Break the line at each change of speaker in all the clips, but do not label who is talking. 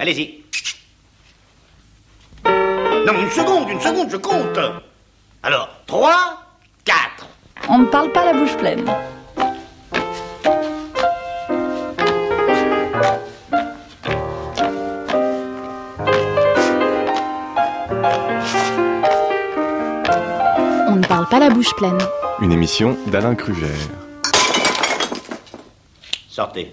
Allez-y. Non, une seconde, une seconde, je compte. Alors, 3, 4.
On ne parle pas la bouche pleine. On ne parle pas la bouche pleine.
Une émission d'Alain Kruger.
Sortez.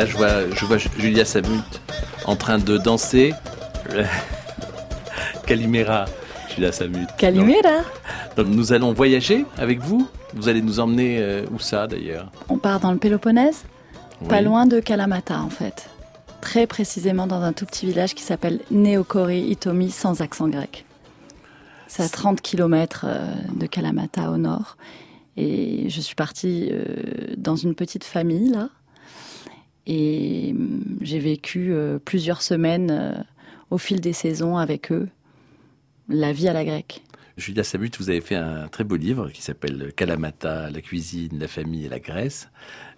Là, je vois, je vois Julia Samut en train de danser. Calimera, Julia Samut.
Calimera.
Donc, nous allons voyager avec vous. Vous allez nous emmener euh, où ça d'ailleurs?
On part dans le Péloponnèse, pas loin de Kalamata en fait. Très précisément dans un tout petit village qui s'appelle Neokori Itomi sans accent grec. C'est à 30 km de Kalamata au nord. Et je suis partie euh, dans une petite famille là. Et hum, j'ai vécu euh, plusieurs semaines euh, au fil des saisons avec eux. La vie à la grecque.
Julia Samut, vous avez fait un très beau livre qui s'appelle Kalamata, la cuisine, la famille et la Grèce.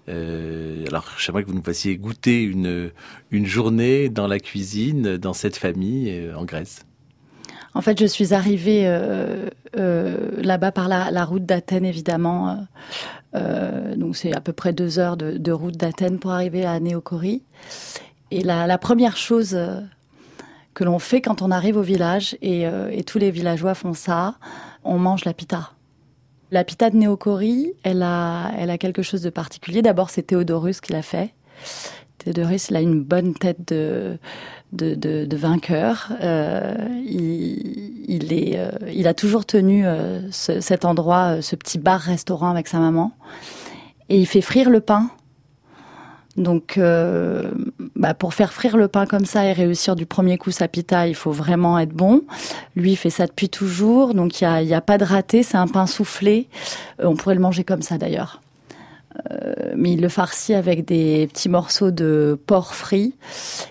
Euh, alors, j'aimerais que vous nous fassiez goûter une, une journée dans la cuisine, dans cette famille euh, en Grèce.
En fait, je suis arrivée euh, là-bas par la, la route d'Athènes, évidemment. Euh, donc, c'est à peu près deux heures de, route d'Athènes pour arriver à Néocorie. Et la, première chose euh, que l'on fait quand on arrive au village, et, euh, et tous les villageois font ça, on mange la pita. La pita de Néocorie, elle a, elle a quelque chose de particulier. D'abord, c'est Théodorus qui l'a fait. Théodorus, il a une bonne tête de, vainqueur. Euh, euh, il a toujours tenu euh, ce- cet endroit, ce petit bar-restaurant avec sa maman. Et il fait frire le pain. Donc, bah, pour faire frire le pain comme ça et réussir du premier coup sa pita, il faut vraiment être bon. Lui, il fait ça depuis toujours, donc il n'y a, pas de raté. C'est un pain soufflé. On pourrait le manger comme ça d'ailleurs. Euh, mais il le farcit avec des petits morceaux de porc frit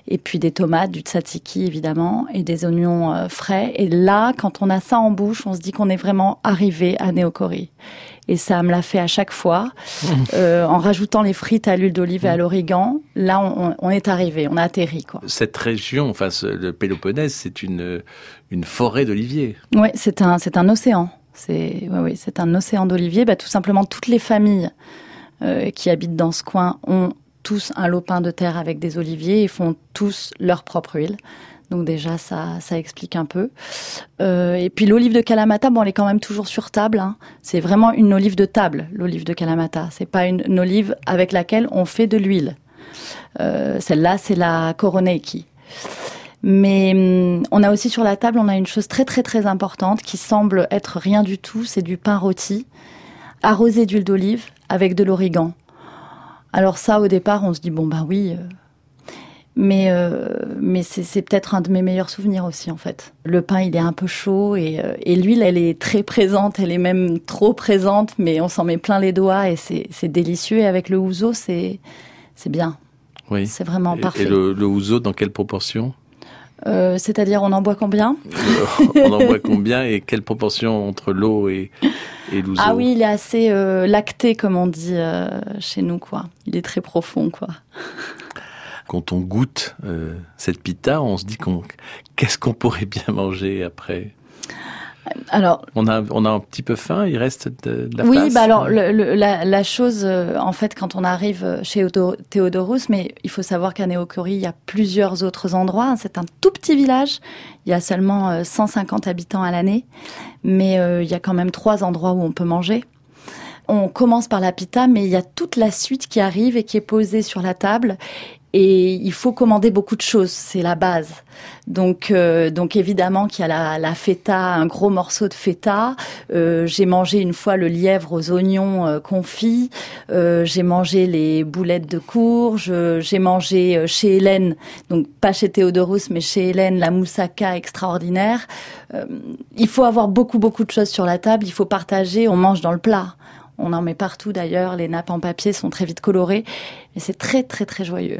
et puis des tomates, du tzatziki évidemment, et des oignons euh, frais. Et là, quand on a ça en bouche, on se dit qu'on est vraiment arrivé à Néocorie. Et ça me l'a fait à chaque fois, euh, en rajoutant les frites à l'huile d'olive et à l'origan. Là, on, on est arrivé, on a atterri quoi.
Cette région, enfin, le Péloponnèse, c'est une, une forêt d'oliviers.
Ouais, c'est un, un océan. C'est, ouais, ouais, un océan d'oliviers. Bah, tout simplement, toutes les familles euh, qui habitent dans ce coin ont tous un lopin de terre avec des oliviers et font tous leur propre huile. Donc déjà, ça, ça explique un peu. Euh, et puis l'olive de Kalamata, bon, elle est quand même toujours sur table. hein. C'est vraiment une olive de table, l'olive de Kalamata. C'est pas une, olive avec laquelle on fait de l'huile. Euh, Celle-là, c'est la Koroneiki. Mais hum, on a aussi sur la table, on a une chose très très très importante qui semble être rien du tout, c'est du pain rôti arrosé d'huile d'olive avec de l'origan. Alors ça, au départ, on se dit bon bah oui, euh, mais euh, mais c'est peut-être un de mes meilleurs souvenirs aussi en fait. Le pain, il est un peu chaud et, euh, et l'huile, elle est très présente, elle est même trop présente, mais on s'en met plein les doigts et c'est délicieux. Et avec le ouzo, c'est c'est bien,
Oui.
c'est vraiment
Et-
parfait.
Et le, le ouzo, dans quelle proportion?
Euh, C'est-à-dire, on en boit combien?
On en boit combien et quelle proportion entre l'eau et, et l'ouzo?
Ah oui, il est assez euh, lacté, comme on dit euh, chez nous, quoi. Il est très profond, quoi.
Quand on goûte euh, cette pita, on se dit qu'on qu'est-ce qu'on pourrait bien manger après?
Alors,
on a, on a un petit peu faim, il reste de, de la
oui,
place
bah alors le- le- la, la chose, euh, en fait, quand on arrive chez Odo- Théodorus, mais il faut savoir qu'à Néocorie, il y a plusieurs autres endroits. hein. C'est un tout petit village. Il y a seulement euh, 150 habitants à l'année, mais euh, il y a quand même trois endroits où on peut manger. On commence par la pita, mais il y a toute la suite qui arrive et qui est posée sur la table. Et il faut commander beaucoup de choses, c'est la base. Donc, euh, donc évidemment qu'il y a la, la feta, un gros morceau de feta. Euh, j'ai mangé une fois le lièvre aux oignons euh, confits. Euh, j'ai mangé les boulettes de courge. Euh, J'ai mangé euh, chez Hélène, donc pas chez Théodorus, mais chez Hélène, la moussaka extraordinaire. Il faut avoir beaucoup, beaucoup de choses sur la table. Il faut partager. On mange dans le plat. On en met partout d'ailleurs. Les nappes en papier sont très vite colorées. Et c'est très, très, très joyeux.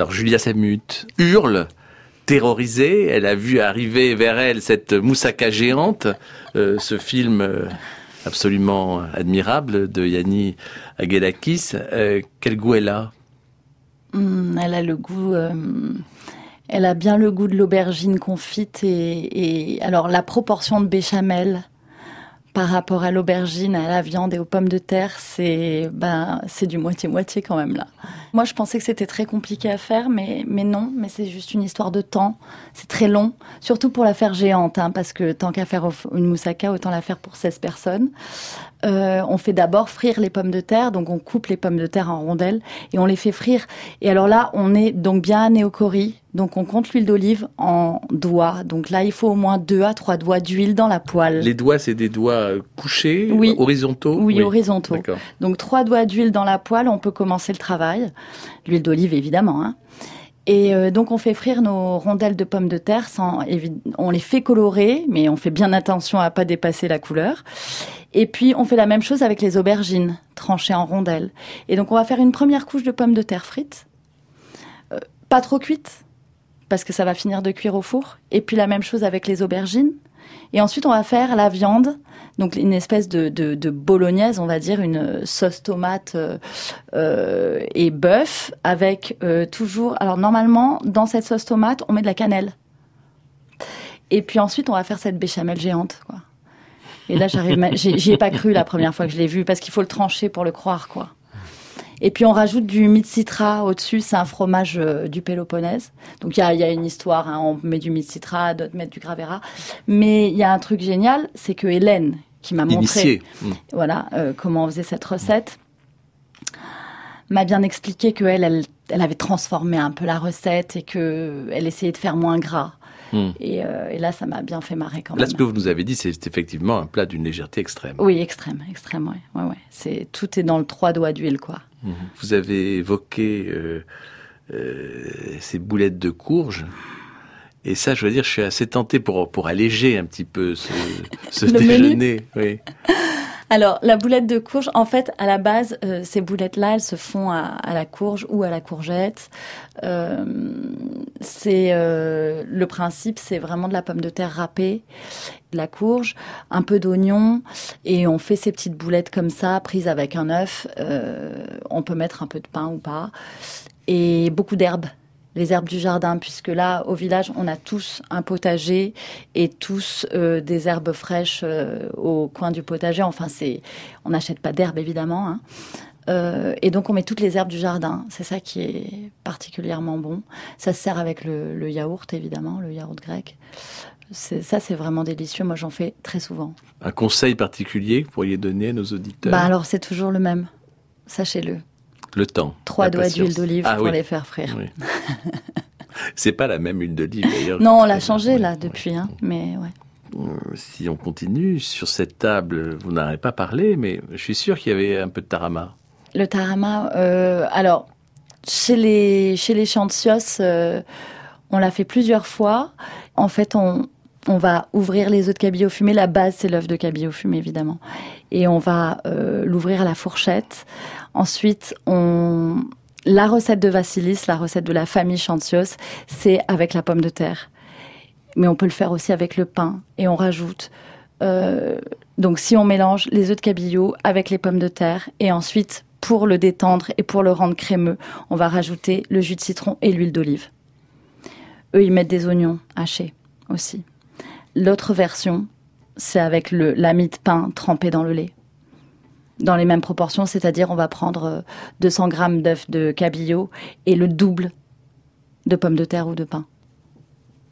Alors Julia Samut hurle, terrorisée. Elle a vu arriver vers elle cette moussaka géante, euh, ce film euh, absolument admirable de Yanni Aguelakis. Euh, quel goût elle a?
Hum, elle a le goût. elle a bien le goût de l'aubergine confite et, et alors la proportion de béchamel par rapport à l'aubergine, à la viande et aux pommes de terre, c'est ben c'est du moitié moitié quand même là. Moi, je pensais que c'était très compliqué à faire, mais mais non, mais c'est juste une histoire de temps. C'est très long, surtout pour la faire géante, hein, parce que tant qu'à faire une moussaka, autant la faire pour 16 personnes. Euh, on fait d'abord frire les pommes de terre, donc on coupe les pommes de terre en rondelles et on les fait frire. Et alors là, on est donc bien à néokori, donc on compte l'huile d'olive en doigts. Donc là, il faut au moins deux à trois doigts d'huile dans la poêle.
Les doigts, c'est des doigts couchés,
Oui.
horizontaux
Oui, horizontaux.
D'accord.
Donc trois doigts d'huile dans la poêle, on peut commencer le travail. L'huile d'olive évidemment. Hein. Et euh, donc on fait frire nos rondelles de pommes de terre sans on les fait colorer, mais on fait bien attention à pas dépasser la couleur. Et puis on fait la même chose avec les aubergines tranchées en rondelles. Et donc on va faire une première couche de pommes de terre frites, Euh, pas trop cuites parce que ça va finir de cuire au four. Et puis la même chose avec les aubergines. Et ensuite on va faire la viande donc une espèce de, de, de bolognaise, on va dire, une sauce tomate euh, euh, et bœuf avec euh, toujours. Alors normalement, dans cette sauce tomate, on met de la cannelle. Et puis ensuite, on va faire cette béchamel géante, quoi. Et là, j'arrive, j'y ai pas cru la première fois que je l'ai vu parce qu'il faut le trancher pour le croire, quoi. Et puis on rajoute du mitsitra au-dessus, c'est un fromage euh, du Péloponnèse. Donc il y a, il y a une histoire, hein, on met du mitsitra, d'autres mettent du gravera. Mais il y a un truc génial, c'est que Hélène, qui m'a montré.
Mm.
voilà euh, comment on faisait cette recette, m'a bien expliqué que elle, elle, elle avait transformé un peu la recette et que elle essayait de faire moins gras.
Mm.
Et, euh, et là, ça m'a bien fait marrer quand
Là,
même.
ce que vous nous avez dit, c'est effectivement un plat d'une légèreté extrême.
Oui, extrême, extrême, ouais, ouais, ouais. C'est tout est dans le trois doigts d'huile, quoi.
Mhm. Vous avez évoqué euh, euh, ces boulettes de courge. Et ça, je veux dire, je suis assez tenté pour, pour alléger un petit peu ce, ce déjeuner. Oui.
Alors, la boulette de courge, en fait, à la base, euh, ces boulettes-là, elles se font à, à la courge ou à la courgette. Euh, c'est euh, le principe, c'est vraiment de la pomme de terre râpée, de la courge, un peu d'oignon, et on fait ces petites boulettes comme ça, prises avec un œuf. Euh, on peut mettre un peu de pain ou pas, et beaucoup d'herbes. Les herbes du jardin, puisque là, au village, on a tous un potager et tous euh, des herbes fraîches euh, au coin du potager. Enfin, c'est, on n'achète pas d'herbes évidemment. Hein. Euh, et donc, on met toutes les herbes du jardin. C'est ça qui est particulièrement bon. Ça se sert avec le, le yaourt, évidemment, le yaourt grec. C'est, ça, c'est vraiment délicieux. Moi, j'en fais très souvent.
Un conseil particulier que vous pourriez donner à nos auditeurs?
Bah alors, c'est toujours le même. Sachez-le.
Le temps.
Trois doigts d'huile d'olive
Ah
pour
oui.
les faire frire.
Oui. C'est pas la même huile d'olive d'ailleurs.
Non, on l'a changé là depuis, hein. Mais ouais.
Euh, Si on continue sur cette table, vous n'en avez pas parlé, mais je suis sûr qu'il y avait un peu de tarama.
Le tarama, euh, alors chez les chez les chantios, euh, on l'a fait plusieurs fois. En fait, on on va ouvrir les œufs de cabillaud fumé. La base, c'est l'œuf de cabillaud fumé, évidemment. Et on va euh, l'ouvrir à la fourchette. Ensuite, la recette de Vassilis, la recette de la famille Chantios, c'est avec la pomme de terre. Mais on peut le faire aussi avec le pain. Et on rajoute euh, donc si on mélange les œufs de cabillaud avec les pommes de terre et ensuite pour le détendre et pour le rendre crémeux, on va rajouter le jus de citron et l'huile d'olive. Eux, ils mettent des oignons hachés aussi. L'autre version, c'est avec le la mie de pain trempée dans le lait. Dans les mêmes proportions, c'est-à-dire on va prendre euh, 200 grammes d'œufs de cabillaud et le double de pommes de terre ou de pain.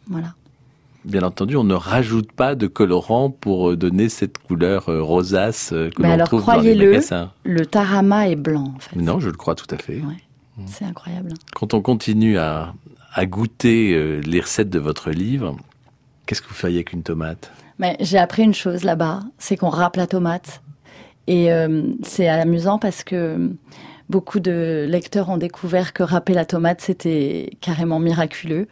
Voilà.
bien entendu, on ne rajoute pas de colorant pour donner cette couleur euh, rosace euh, que
Mais
l'on
alors,
trouve dans les
croyez-le,
magasins.
le tarama est blanc, en fait.
Non, je le crois tout à fait.
Ouais. C'est incroyable.
Quand on continue à, à goûter euh, les recettes de votre livre, qu'est-ce que vous feriez avec une tomate?
Mais j'ai appris une chose là-bas, c'est qu'on râpe la tomate. Et euh, c'est amusant parce que beaucoup de lecteurs ont découvert que râper la tomate, c'était carrément miraculeux.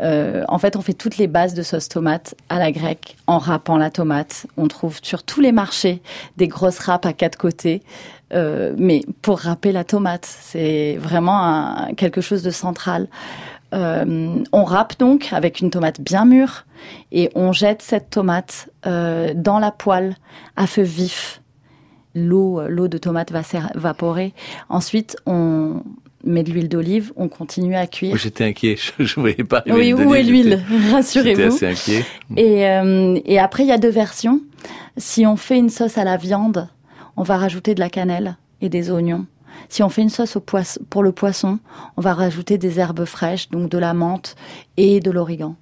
Euh, en fait, on fait toutes les bases de sauce tomate à la grecque en râpant la tomate. On trouve sur tous les marchés des grosses râpes à quatre côtés. Euh, mais pour râper la tomate, c'est vraiment quelque chose de central. Euh, on râpe donc avec une tomate bien mûre et on jette cette tomate euh, dans la poêle à feu vif. L'eau, l'eau de tomate va s'évaporer. Ensuite, on met de l'huile d'olive, on continue à cuire.
Moi, J'étais inquiet, je ne voyais pas
Oui, où est l'huile
j'étais- J'étais
Rassurez-vous.
assez inquiet.
Et, euh, et après, il y a deux versions. Si on fait une sauce à la viande, on va rajouter de la cannelle et des oignons. Si on fait une sauce au pour le poisson, on va rajouter des herbes fraîches, donc de la menthe et de l'origan.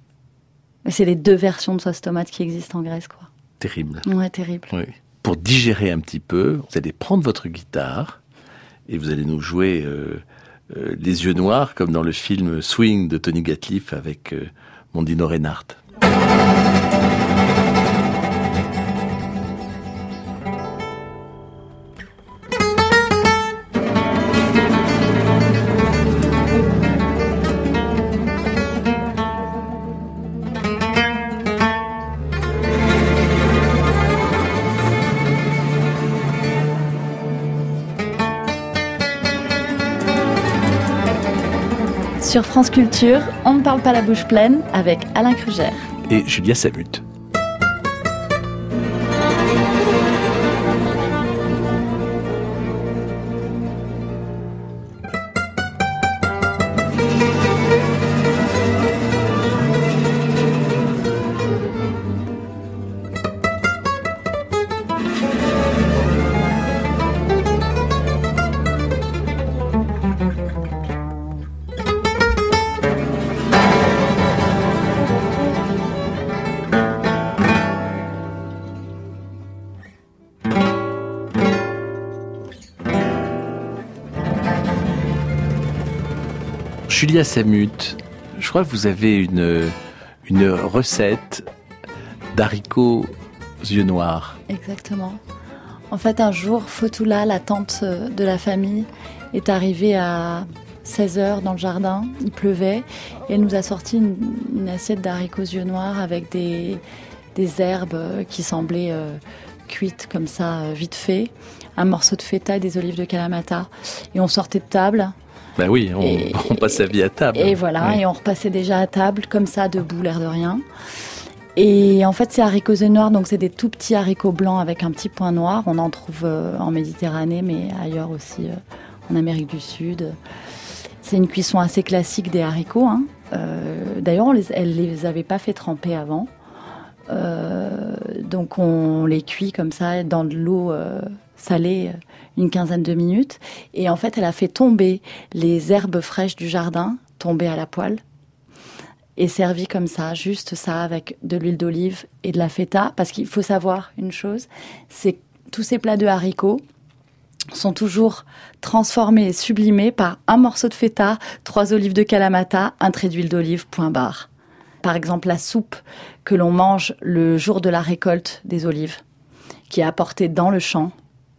C'est les deux versions de sauce tomate qui existent en Grèce, quoi.
Terrible.
Ouais, terrible.
Oui. Pour digérer un petit peu, vous allez prendre votre guitare et vous allez nous jouer euh, euh, les yeux noirs comme dans le film Swing de Tony Gatliff avec euh, Mondino Reinhardt.
Sur France Culture, on ne parle pas la bouche pleine avec Alain Krugère.
Et Julia Samut. Julia Samut, je crois que vous avez une, une recette d'haricots yeux noirs.
Exactement. En fait, un jour, Fotula, la tante euh, de la famille, est arrivée à 16h dans le jardin. Il pleuvait. Et elle nous a sorti une, assiette d'haricots yeux noirs avec des, des herbes euh, qui semblaient euh, cuites comme ça, vite fait. Un morceau de feta et des olives de Kalamata. Et on sortait de table.
Ben oui, on,
Et-
on passe sa vie à table.
Et voilà,
Oui.
et on repassait déjà à table, comme ça, debout, l'air de rien. Et en fait, c'est haricots œufs noirs, donc c'est des tout petits haricots blancs avec un petit point noir. On en trouve euh, en Méditerranée, mais ailleurs aussi, euh, en Amérique du Sud. C'est une cuisson assez classique des haricots. hein. Euh, D'ailleurs, elle les avait pas fait tremper avant. Euh, donc on les cuit comme ça dans de l'eau euh, salée une quinzaine de minutes. Et en fait, elle a fait tomber les herbes fraîches du jardin, tombées à la poêle, et servi comme ça, juste ça, avec de l'huile d'olive et de la feta. Parce qu'il faut savoir une chose, c'est tous ces plats de haricots sont toujours transformés et sublimés par un morceau de feta, trois olives de kalamata, un trait d'huile d'olive, point barre. Par exemple, la soupe que l'on mange le jour de la récolte des olives, qui est apportée dans le champ,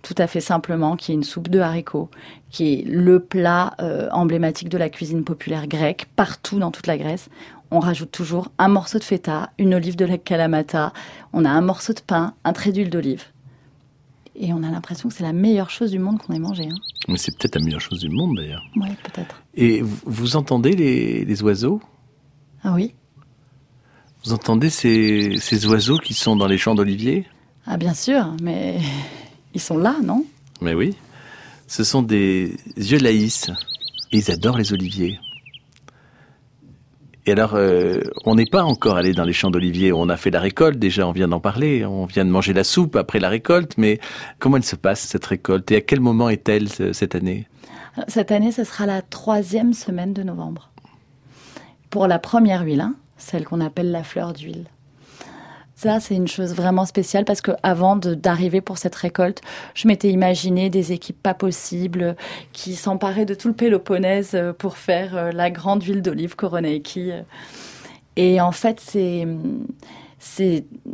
tout à fait simplement, qui est une soupe de haricots, qui est le plat euh, emblématique de la cuisine populaire grecque, partout dans toute la Grèce. On rajoute toujours un morceau de feta, une olive de la kalamata, on a un morceau de pain, un trait d'huile d'olive. Et on a l'impression que c'est la meilleure chose du monde qu'on ait mangé. Hein.
Mais c'est peut-être la meilleure chose du monde d'ailleurs.
Oui, peut-être.
Et vous, entendez les, les oiseaux?
Ah oui
Vous entendez ces, ces oiseaux qui sont dans les champs d'oliviers?
Ah bien sûr, mais ils sont là, non?
Mais oui. Ce sont des yeux laïs. Et ils adorent les oliviers. Et alors, euh, on n'est pas encore allé dans les champs d'oliviers. On a fait la récolte déjà, on vient d'en parler. On vient de manger la soupe après la récolte. Mais comment elle se passe, cette récolte? Et à quel moment est-elle ce- cette année?
Cette année, ce sera la troisième semaine de novembre. Pour la première huile, hein, celle qu'on appelle la fleur d'huile. Ça, c'est une chose vraiment spéciale parce que avant d'arriver pour cette récolte, je m'étais imaginé des équipes pas possibles qui s'emparaient de tout le Péloponnèse pour faire la grande huile d'olive Koroneiki. Et en fait, c'est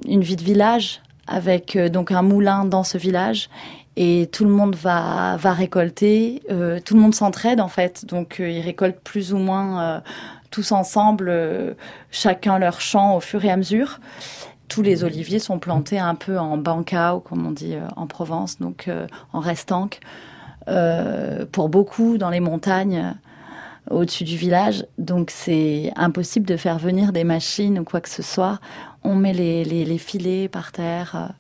une vie de village avec donc un moulin dans ce village et tout le monde va, va récolter, euh, tout le monde s'entraide en fait, donc euh, ils récoltent plus ou moins euh, tous ensemble, chacun leur champ au fur et à mesure. Tous les oliviers sont plantés un peu en banca, ou comme on dit en Provence, donc en restanque. pour beaucoup dans les montagnes au-dessus du village, donc c'est impossible de faire venir des machines ou quoi que ce soit. On met les, les, filets par terre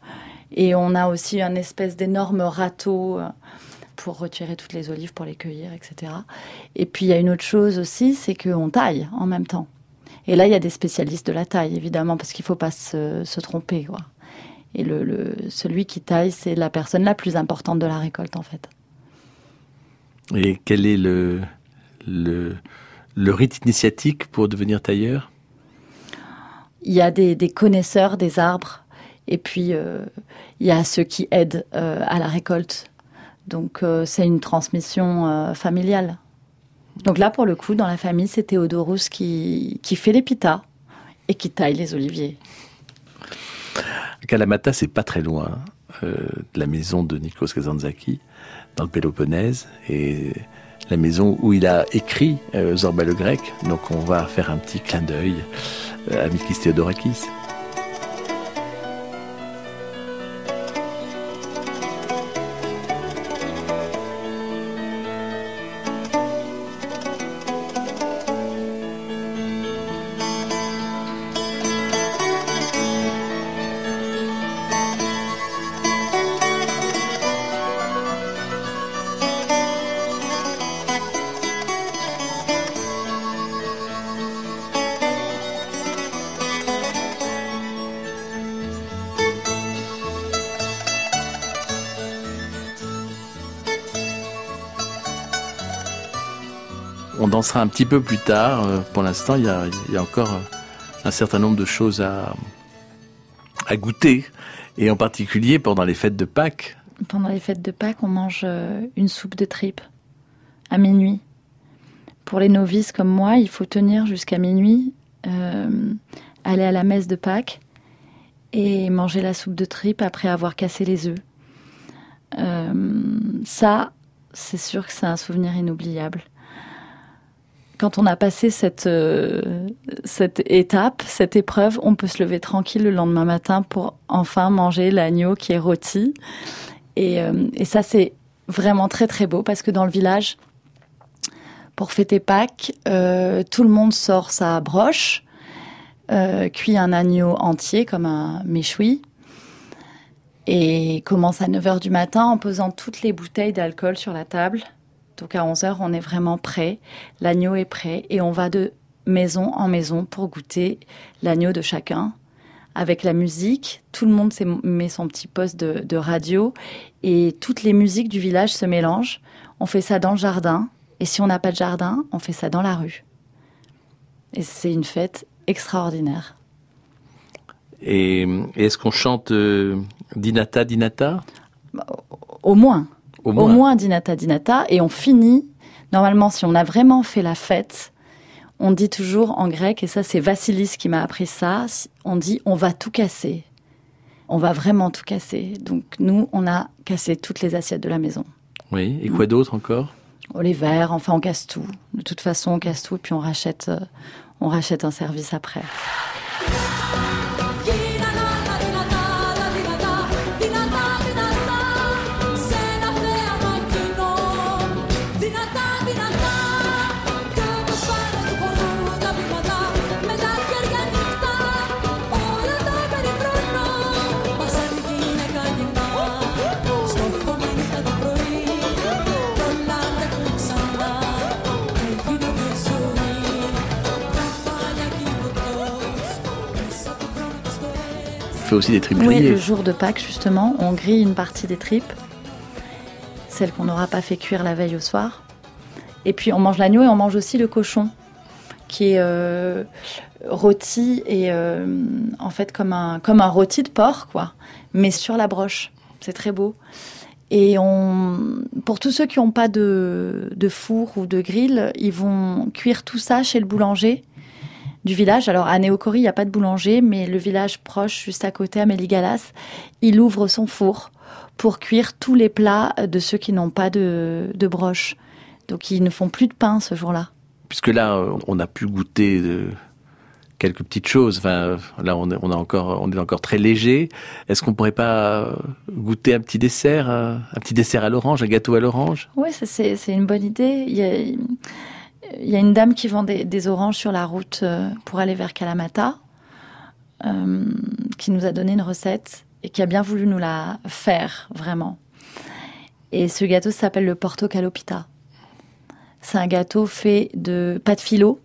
et on a aussi un espèce d'énorme râteau euh, pour retirer toutes les olives, pour les cueillir, etc. Et puis il y a une autre chose aussi, c'est qu'on taille en même temps. Et là, il y a des spécialistes de la taille, évidemment, parce qu'il ne faut pas se, tromper. Quoi. Et le, celui qui taille, c'est la personne la plus importante de la récolte, en fait.
Et quel est le, le, le rite initiatique pour devenir tailleur?
Il y a des, des connaisseurs des arbres et puis, euh, il y a ceux qui aident euh, à la récolte. Donc, euh, c'est une transmission familiale. Donc là, pour le coup, dans la famille, c'est Théodorus qui, fait les pitas et qui taille les oliviers.
Kalamata, c'est pas très loin de la maison de Nikos Kazantzaki, dans le Péloponnèse, et la maison où il a écrit Zorba le grec. Donc on va faire un petit clin d'œil à Mikis Theodorakis. On dansera un petit peu plus tard. Euh, pour l'instant, il y a, encore un certain nombre de choses à, goûter, et en particulier pendant les fêtes de Pâques.
Pendant les fêtes de Pâques, on mange euh, une soupe de tripes à minuit. Pour les novices comme moi, il faut tenir jusqu'à minuit, euh, aller à la messe de Pâques et manger la soupe de tripes après avoir cassé les œufs. ça, c'est sûr que c'est un souvenir inoubliable quand on a passé cette, euh, cette étape, cette épreuve, on peut se lever tranquille le lendemain matin pour enfin manger l'agneau qui est rôti. Et, euh, ça, c'est vraiment très très beau parce que dans le village, pour fêter Pâques, euh, tout le monde sort sa broche, cuit un agneau entier comme un méchoui et commence à 9h du matin en posant toutes les bouteilles d'alcool sur la table donc à 11h, on est vraiment prêt. L'agneau est prêt et on va de maison en maison pour goûter l'agneau de chacun. Avec la musique, tout le monde met son petit poste de, radio et toutes les musiques du village se mélangent. On fait ça dans le jardin et si on n'a pas de jardin, on fait ça dans la rue. Et c'est une fête extraordinaire.
Et est-ce qu'on chante euh, Dinata Dinata?
Au moins. Au moins. dinata dinata. Et on finit, normalement, si on a vraiment fait la fête, on dit toujours en grec, et ça c'est Vassilis qui m'a appris ça, on dit on va tout casser. On va vraiment tout casser. Donc nous, on a cassé toutes les assiettes de la maison.
Oui, et quoi d'autre encore?
Oh, Les verres, enfin on casse tout. De toute façon, on casse tout et puis on rachète, euh, on rachète un service après.
Aussi des tripes
Oui, le jour de Pâques, justement, on grille une partie des tripes, celles qu'on n'aura pas fait cuire la veille au soir. Et puis on mange l'agneau et on mange aussi le cochon, qui est euh, rôti et en fait comme un comme un rôti de porc quoi, mais sur la broche. C'est très beau. Et on, pour tous ceux qui n'ont pas de, de four ou de grill, ils vont cuire tout ça chez le boulanger du village. Alors à Néocorie, il n'y a pas de boulanger, mais le village proche, juste à côté, à Méligalas, il ouvre son four pour cuire tous les plats de ceux qui n'ont pas de, de broche. Donc ils ne font plus de pain ce jour-là.
Puisque là, on a pu goûter de quelques petites choses. Enfin, là, on est, on a encore, on est encore très léger. Est-ce qu'on pourrait pas goûter un petit dessert, euh, un petit dessert à l'orange, un gâteau à l'orange?
Oui, c'est, c'est une bonne idée. Il y a, il y a une dame qui vend des, oranges sur la route euh, pour aller vers Kalamata, euh, qui nous a donné une recette et qui a bien voulu nous la faire, vraiment. Et ce gâteau s'appelle le Porto Calopita. C'est un gâteau fait de pâte philo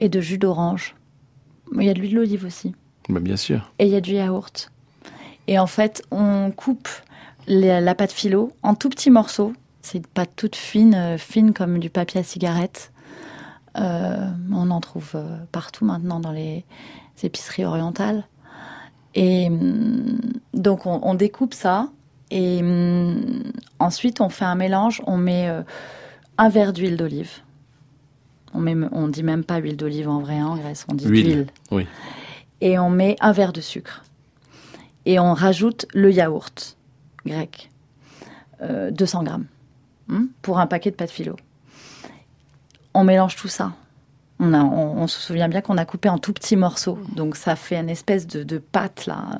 et de jus d'orange. Il y a de l'huile d'olive aussi.
Bah, bien sûr.
Et il y a du yaourt. Et en fait, on coupe la, pâte philo en tout petits morceaux. C'est une pâte toute fine, euh, fine comme du papier à cigarette. Euh, on en trouve euh, partout maintenant dans les épiceries orientales. Et hum, donc on, découpe ça et hum, ensuite on fait un mélange. On met un verre d'huile d'olive, on, met, on dit même pas huile d'olive en vrai, en Grèce, on dit huile.
Oui.
Et on met un verre de sucre. Et on rajoute le yaourt grec, 200 euh, grammes, hmm, pour un paquet de pâte philo. On mélange tout ça. On, on, se souvient bien qu'on a coupé en tout petits morceaux, donc ça fait une espèce de, pâte là.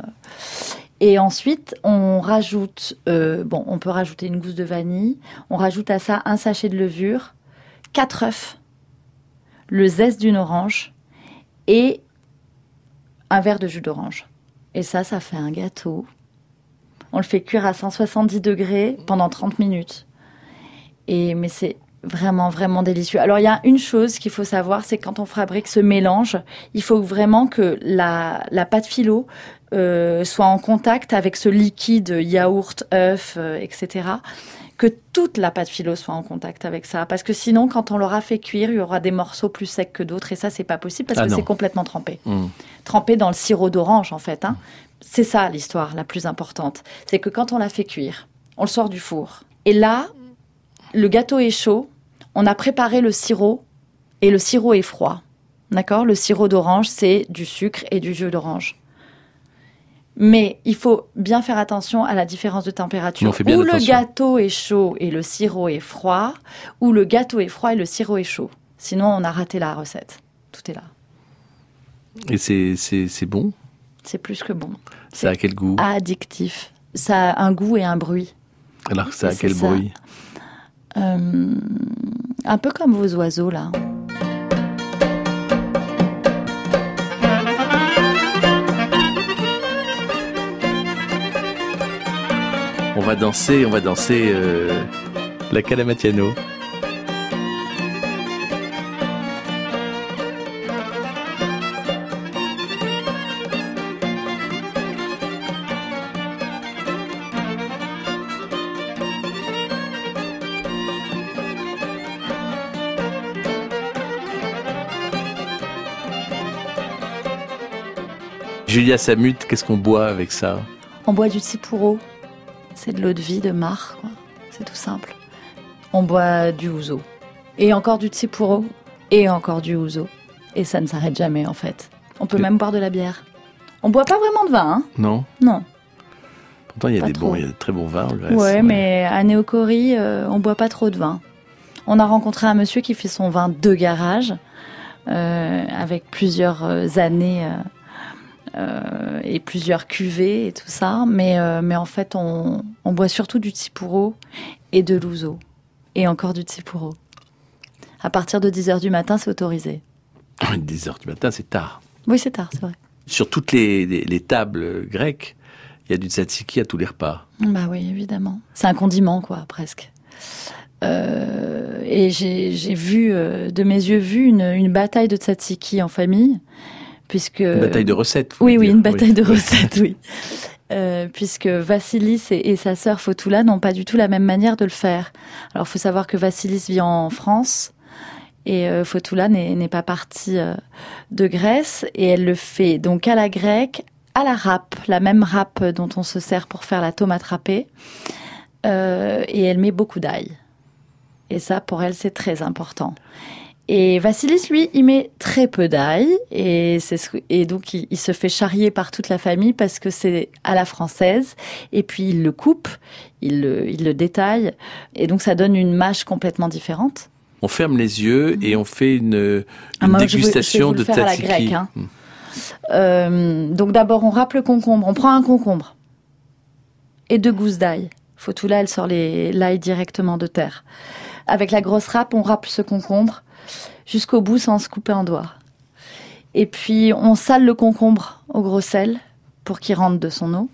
Et ensuite, on rajoute, euh, bon, on peut rajouter une gousse de vanille. On rajoute à ça un sachet de levure, quatre œufs, le zeste d'une orange et un verre de jus d'orange. Et ça, ça fait un gâteau. On le fait cuire à 170 degrés pendant 30 minutes. Et, mais c'est vraiment, vraiment délicieux. Alors, il y a une chose qu'il faut savoir, c'est quand on fabrique ce mélange, il faut vraiment que la, la pâte philo euh, soit en contact avec ce liquide yaourt, œuf, euh, etc que toute la pâte philo soit en contact avec ça. Parce que sinon, quand on l'aura fait cuire, il y aura des morceaux plus secs que d'autres. Et ça, c'est pas possible parce ah que c'est complètement trempé. Hmm. Trempé dans le sirop d'orange, en fait. Hein. C'est ça l'histoire la plus importante. C'est que quand on l'a fait cuire, on le sort du four. Et là, le gâteau est chaud. On a préparé le sirop et le sirop est froid. D'accord? Le sirop d'orange, c'est du sucre et du jus d'orange. Mais il faut bien faire attention à la différence de température.
Ou
le gâteau est chaud et le sirop est froid, ou le gâteau est froid et le sirop est chaud. Sinon, on a raté la recette. Tout est là.
Et c'est bon?
C'est plus que bon.
Ça a quel goût?
Addictif. Ça a un goût et un bruit.
Alors, ça a quel bruit?
Euh, Un peu comme vos oiseaux, là.
On va danser, on va danser euh, la Calamatiano. Julia Samut, qu'est-ce qu'on boit avec ça
On boit du Tsipuro. C'est de l'eau de vie, de mar, C'est tout simple. On boit du ouzo. Et encore du tsipuro. Et encore du ouzo. Et ça ne s'arrête jamais, en fait. On peut même boire de la bière. On boit pas vraiment de vin, hein
Non.
Non.
Pourtant, il y a des bons, il y a de très bons vins en Grèce.
Ouais, mais à Néocorie, euh, on boit pas trop de vin. On a rencontré un monsieur qui fait son vin de garage, euh, avec plusieurs euh, années euh, et plusieurs cuvées et tout ça. Mais, euh, mais en fait, on, on, boit surtout du tsipuro et de l'ouzo. Et encore du tsipuro. À partir de 10h du matin, c'est autorisé.
10h du matin, c'est tard.
Oui, c'est tard, c'est vrai.
Sur toutes les, les, tables grecques, il y a du tzatziki à tous les repas.
Bah oui, évidemment. C'est un condiment, quoi, presque. Euh, et j'ai vu, de mes yeux vu, une, une bataille de tzatziki en famille puisque
une bataille de recettes.
Oui, oui, une bataille de recettes, oui. Euh, puisque Vassilis et, sa sœur Fotula n'ont pas du tout la même manière de le faire. Alors, il faut savoir que Vassilis vit en France Et euh, Fotula n'est pas partie euh, de Grèce et elle le fait donc à la grecque, à la râpe, la même râpe dont on se sert pour faire la tomate râpée. Euh, et elle met beaucoup d'ail. Et ça, pour elle, c'est très important. Et Vassilis, lui, il met très peu d'ail et, donc il, il se fait charrier par toute la famille parce que c'est à la française. Et puis il le coupe, il le, il le détaille et donc ça donne une mâche complètement différente.
On ferme les yeux et on fait une, une
Ah, moi, je veux- je
dégustation de tzatziki.
grecque, hein.
Mm.
Euh, donc d'abord on râpe le concombre, on prend un concombre et deux gousses d'ail. Fotula, elle sort l'ail directement de terre. Avec la grosse râpe, on râpe ce concombre jusqu'au bout sans se couper en doigts. Et puis on sale le concombre au gros sel pour qu'il rentre de son eau.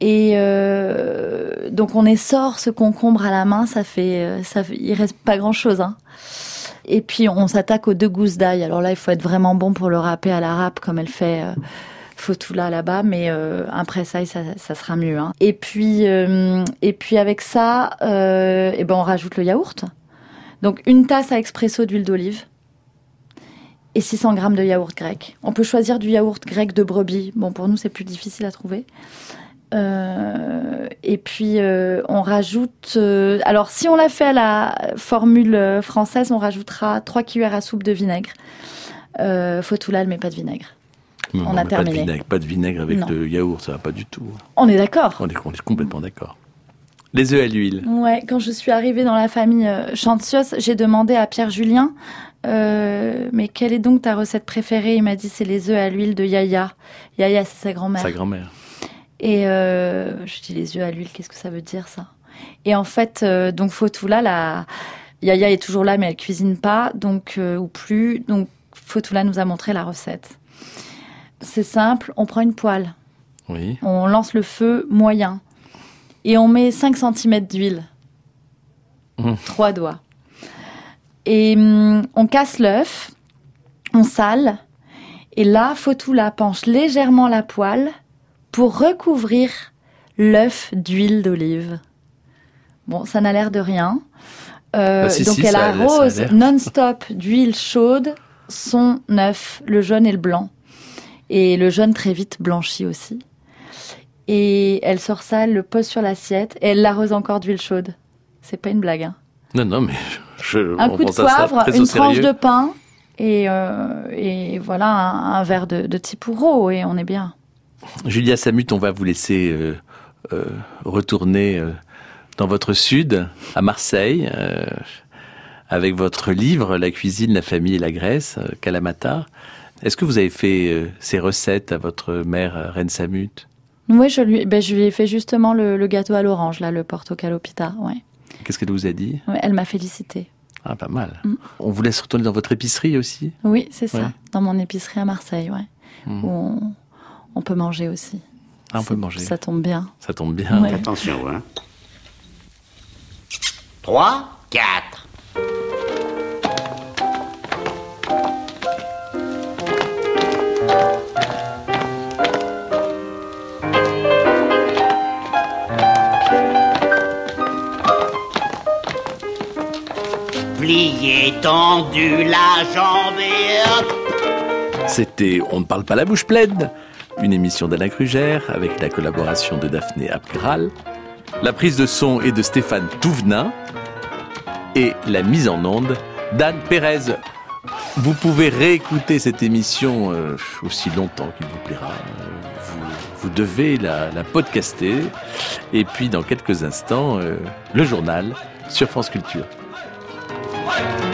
Et euh, donc on essore ce concombre à la main, ça fait, euh, ça il reste pas grand chose. Hein. Et puis on s'attaque aux deux gousses d'ail. Alors là, il faut être vraiment bon pour le râper à la râpe comme elle fait euh, Fotula là-bas, mais euh, un pressail, ça, ça sera mieux. hein. Et puis euh, et puis avec ça, euh, eh ben on rajoute le yaourt. Donc une tasse à expresso d'huile d'olive et 600 grammes de yaourt grec. On peut choisir du yaourt grec de brebis. Bon, pour nous, c'est plus difficile à trouver. Euh, et puis euh, on rajoute. euh, alors si on l'a fait à la formule française, on rajoutera 3 cuillères à soupe de vinaigre. Euh, elle met pas de vinaigre.
Non,
On a
mais
terminé.
Pas de vinaigre, pas de vinaigre avec
Non.
le yaourt, ça va pas du tout.
On est d'accord.
On est, on est complètement d'accord. Les œufs à l'huile.
Ouais, quand je suis arrivée dans la famille euh, Chantios, j'ai demandé à Pierre Julien, euh, mais quelle est donc ta recette préférée? Il m'a dit c'est les œufs à l'huile de Yaya. Yaya, c'est sa grand-mère.
Sa grand-mère.
Et euh, je dis les œufs à l'huile, qu'est-ce que ça veut dire ça? Et en fait, euh, donc Fotula, la Yaya est toujours là, mais elle cuisine pas, donc ou plus. Donc Fotula nous a montré la recette. C'est simple, on prend une poêle,
Oui.
on lance le feu moyen et on met 5 cm d'huile.
Mmh.
Trois doigts. Et hum, on casse l'œuf, on sale, et là, Fotula penche légèrement la poêle pour recouvrir l'œuf d'huile d'olive. Bon, ça n'a l'air de rien. Euh,
Bah, si,
donc
si,
elle arrose non-stop d'huile chaude son œuf, le jaune et le blanc. Et le jaune très vite blanchit aussi. Et elle sort ça, elle le pose sur l'assiette et elle l'arrose encore d'huile chaude. C'est pas une blague. Hein.
Non, non, mais je,
Un
on
coup de poivre, une tranche de pain et, euh, et voilà un, un verre de, de tipuro et on est bien.
Julia Samut, on va vous laisser euh, euh, retourner dans votre sud, à Marseille, avec votre livre La cuisine, la famille et la Grèce, Kalamata. Est-ce que vous avez fait ces recettes à votre mère, Reine Samut?
Oui, je lui, ben, je lui ai fait justement le, le gâteau à l'orange, là, le porto calopita. Ouais.
Qu'est-ce qu'elle vous a dit?
Ouais, elle m'a félicité.
Ah, pas mal.
Mm.
On vous laisse retourner dans votre épicerie aussi?
Oui, c'est ça. Dans mon épicerie à Marseille, ouais.
Mm.
Où on, on peut manger aussi.
Ah, on peut manger.
Ça tombe bien.
Ça tombe bien.
Ouais.
Attention, hein. 3, 4.
C'était On ne parle pas la bouche pleine, une émission d'Alain Krugère avec la collaboration de Daphné Abgral, la prise de son est de Stéphane Touvenin et la mise en onde d'Anne Pérez. Vous pouvez réécouter cette émission euh, aussi longtemps qu'il vous plaira. Vous, devez la, la podcaster. Et puis dans quelques instants, euh, le journal sur France Culture.
Ouais.